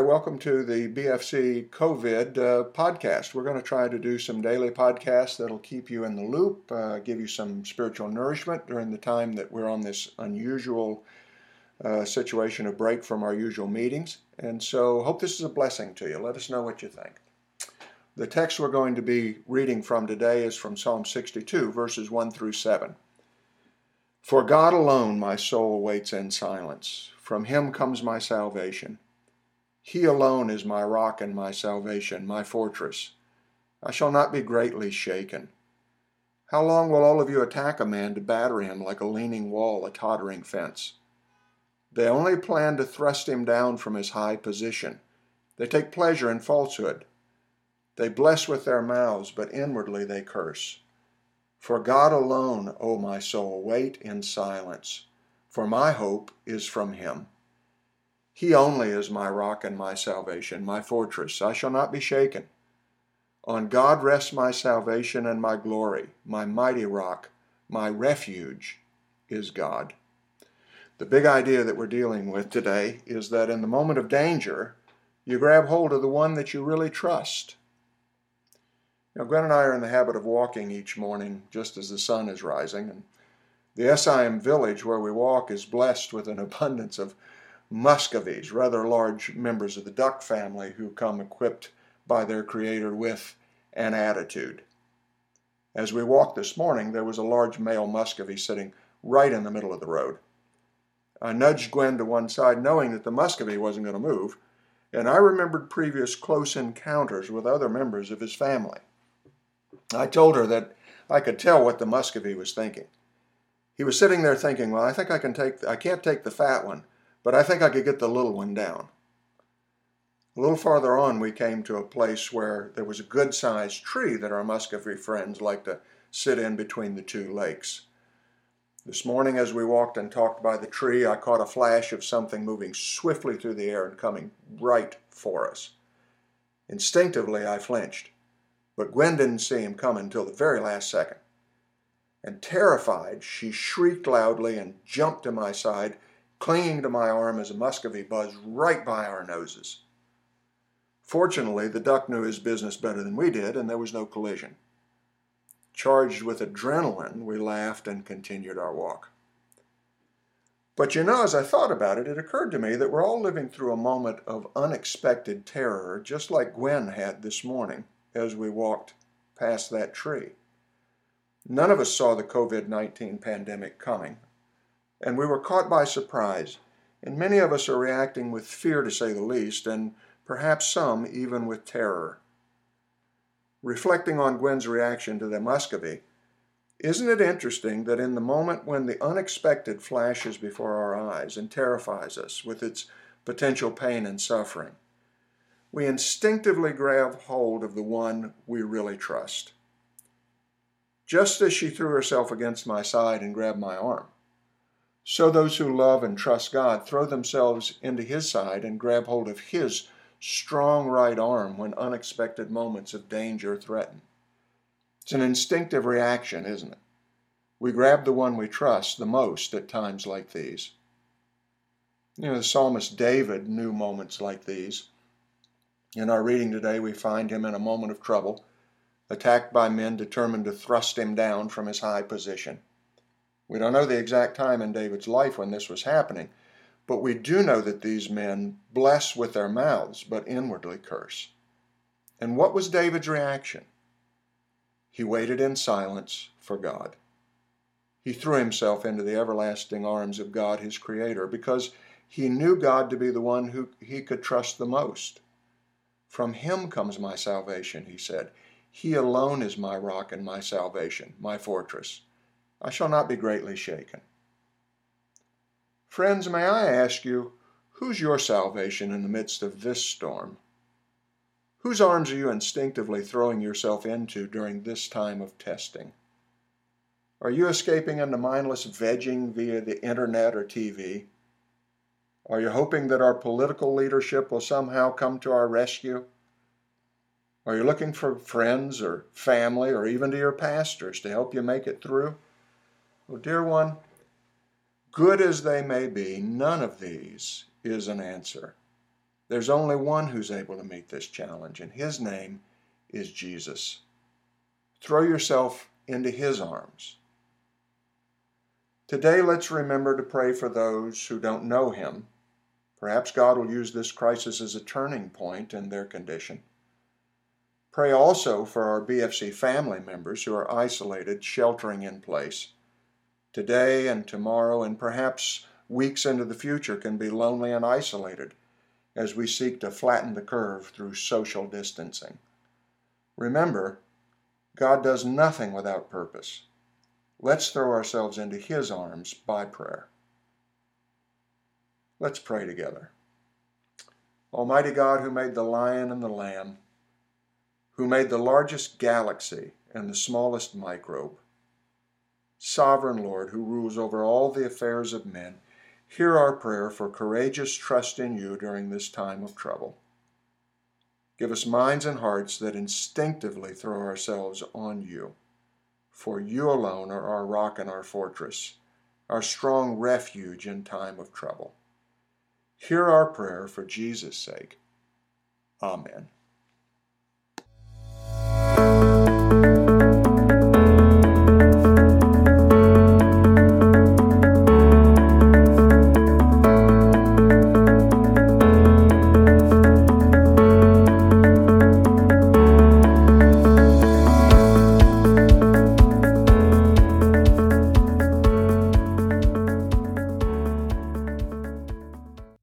welcome to the BFC COVID uh, podcast. We're going to try to do some daily podcasts that'll keep you in the loop, uh, give you some spiritual nourishment during the time that we're on this unusual uh, situation of break from our usual meetings. And so, hope this is a blessing to you. Let us know what you think. The text we're going to be reading from today is from Psalm 62, verses 1 through 7. For God alone my soul waits in silence. From him comes my salvation. He alone is my rock and my salvation, my fortress. I shall not be greatly shaken. How long will all of you attack a man to batter him like a leaning wall, a tottering fence? They only plan to thrust him down from his high position. They take pleasure in falsehood. They bless with their mouths, but inwardly they curse. For God alone, O my soul, wait in silence, for my hope is from him. He only is my rock and my salvation, my fortress. I shall not be shaken. On God rests my salvation and my glory, my mighty rock, my refuge is God. The big idea that we're dealing with today is that in the moment of danger, you grab hold of the one that you really trust. Now, Gwen and I are in the habit of walking each morning just as the sun is rising, and the SIM village where we walk is blessed with an abundance of muscovies, rather large members of the duck family who come equipped by their creator with an attitude. As we walked this morning, there was a large male muscovy sitting right in the middle of the road. I nudged Gwen to one side, knowing that the muscovy wasn't going to move, and I remembered previous close encounters with other members of his family. I told her that I could tell what the muscovy was thinking. He was sitting there thinking, "Well, I think I can take I can't take the fat one, but I think I could get the little one down. A little farther on, we came to a place where there was a good sized tree that our Muscovy friends like to sit in between the two lakes. This morning, as we walked and talked by the tree, I caught a flash of something moving swiftly through the air and coming right for us. Instinctively, I flinched, but Gwen didn't see him come until the very last second. And terrified, she shrieked loudly and jumped to my side clinging to my arm as a muscovy buzzed right by our noses. Fortunately, the duck knew his business better than we did, and there was no collision. Charged with adrenaline, we laughed and continued our walk. But you know, as I thought about it, it occurred to me that we're all living through a moment of unexpected terror, just like Gwen had this morning as we walked past that tree. None of us saw the COVID 19 pandemic coming, and we were caught by surprise. And many of us are reacting with fear, to say the least, and perhaps some even with terror. Reflecting on Gwen's reaction to the Muscovy, isn't it interesting that in the moment when the unexpected flashes before our eyes and terrifies us with its potential pain and suffering, we instinctively grab hold of the one we really trust? Just as she threw herself against my side and grabbed my arm, so those who love and trust God throw themselves into His side and grab hold of His strong right arm when unexpected moments of danger threaten. It's an instinctive reaction, isn't it? We grab the one we trust the most at times like these. You know, the psalmist David knew moments like these. In our reading today, we find him in a moment of trouble, attacked by men determined to thrust him down from his high position. We don't know the exact time in David's life when this was happening, but we do know that these men bless with their mouths, but inwardly curse. And what was David's reaction? He waited in silence for God. He threw himself into the everlasting arms of God, his Creator, because he knew God to be the one who he could trust the most. From him comes my salvation, he said. He alone is my rock and my salvation, my fortress. I shall not be greatly shaken. Friends, may I ask you, who's your salvation in the midst of this storm? Whose arms are you instinctively throwing yourself into during this time of testing? Are you escaping into mindless vegging via the internet or TV? Are you hoping that our political leadership will somehow come to our rescue? Are you looking for friends or family or even to your pastors to help you make it through? Well, dear one, good as they may be, none of these is an answer. There's only one who's able to meet this challenge, and his name is Jesus. Throw yourself into his arms. Today, let's remember to pray for those who don't know him. Perhaps God will use this crisis as a turning point in their condition. Pray also for our BFC family members who are isolated, sheltering in place. Today and tomorrow, and perhaps weeks into the future, can be lonely and isolated as we seek to flatten the curve through social distancing. Remember, God does nothing without purpose. Let's throw ourselves into His arms by prayer. Let's pray together. Almighty God, who made the lion and the lamb, who made the largest galaxy and the smallest microbe, sovereign Lord, who rules over all the affairs of men, hear our prayer for courageous trust in you during this time of trouble. Give us minds and hearts that instinctively throw ourselves on you. For you alone are our rock and our fortress, our strong refuge in time of trouble. Hear our prayer for Jesus' sake. Amen.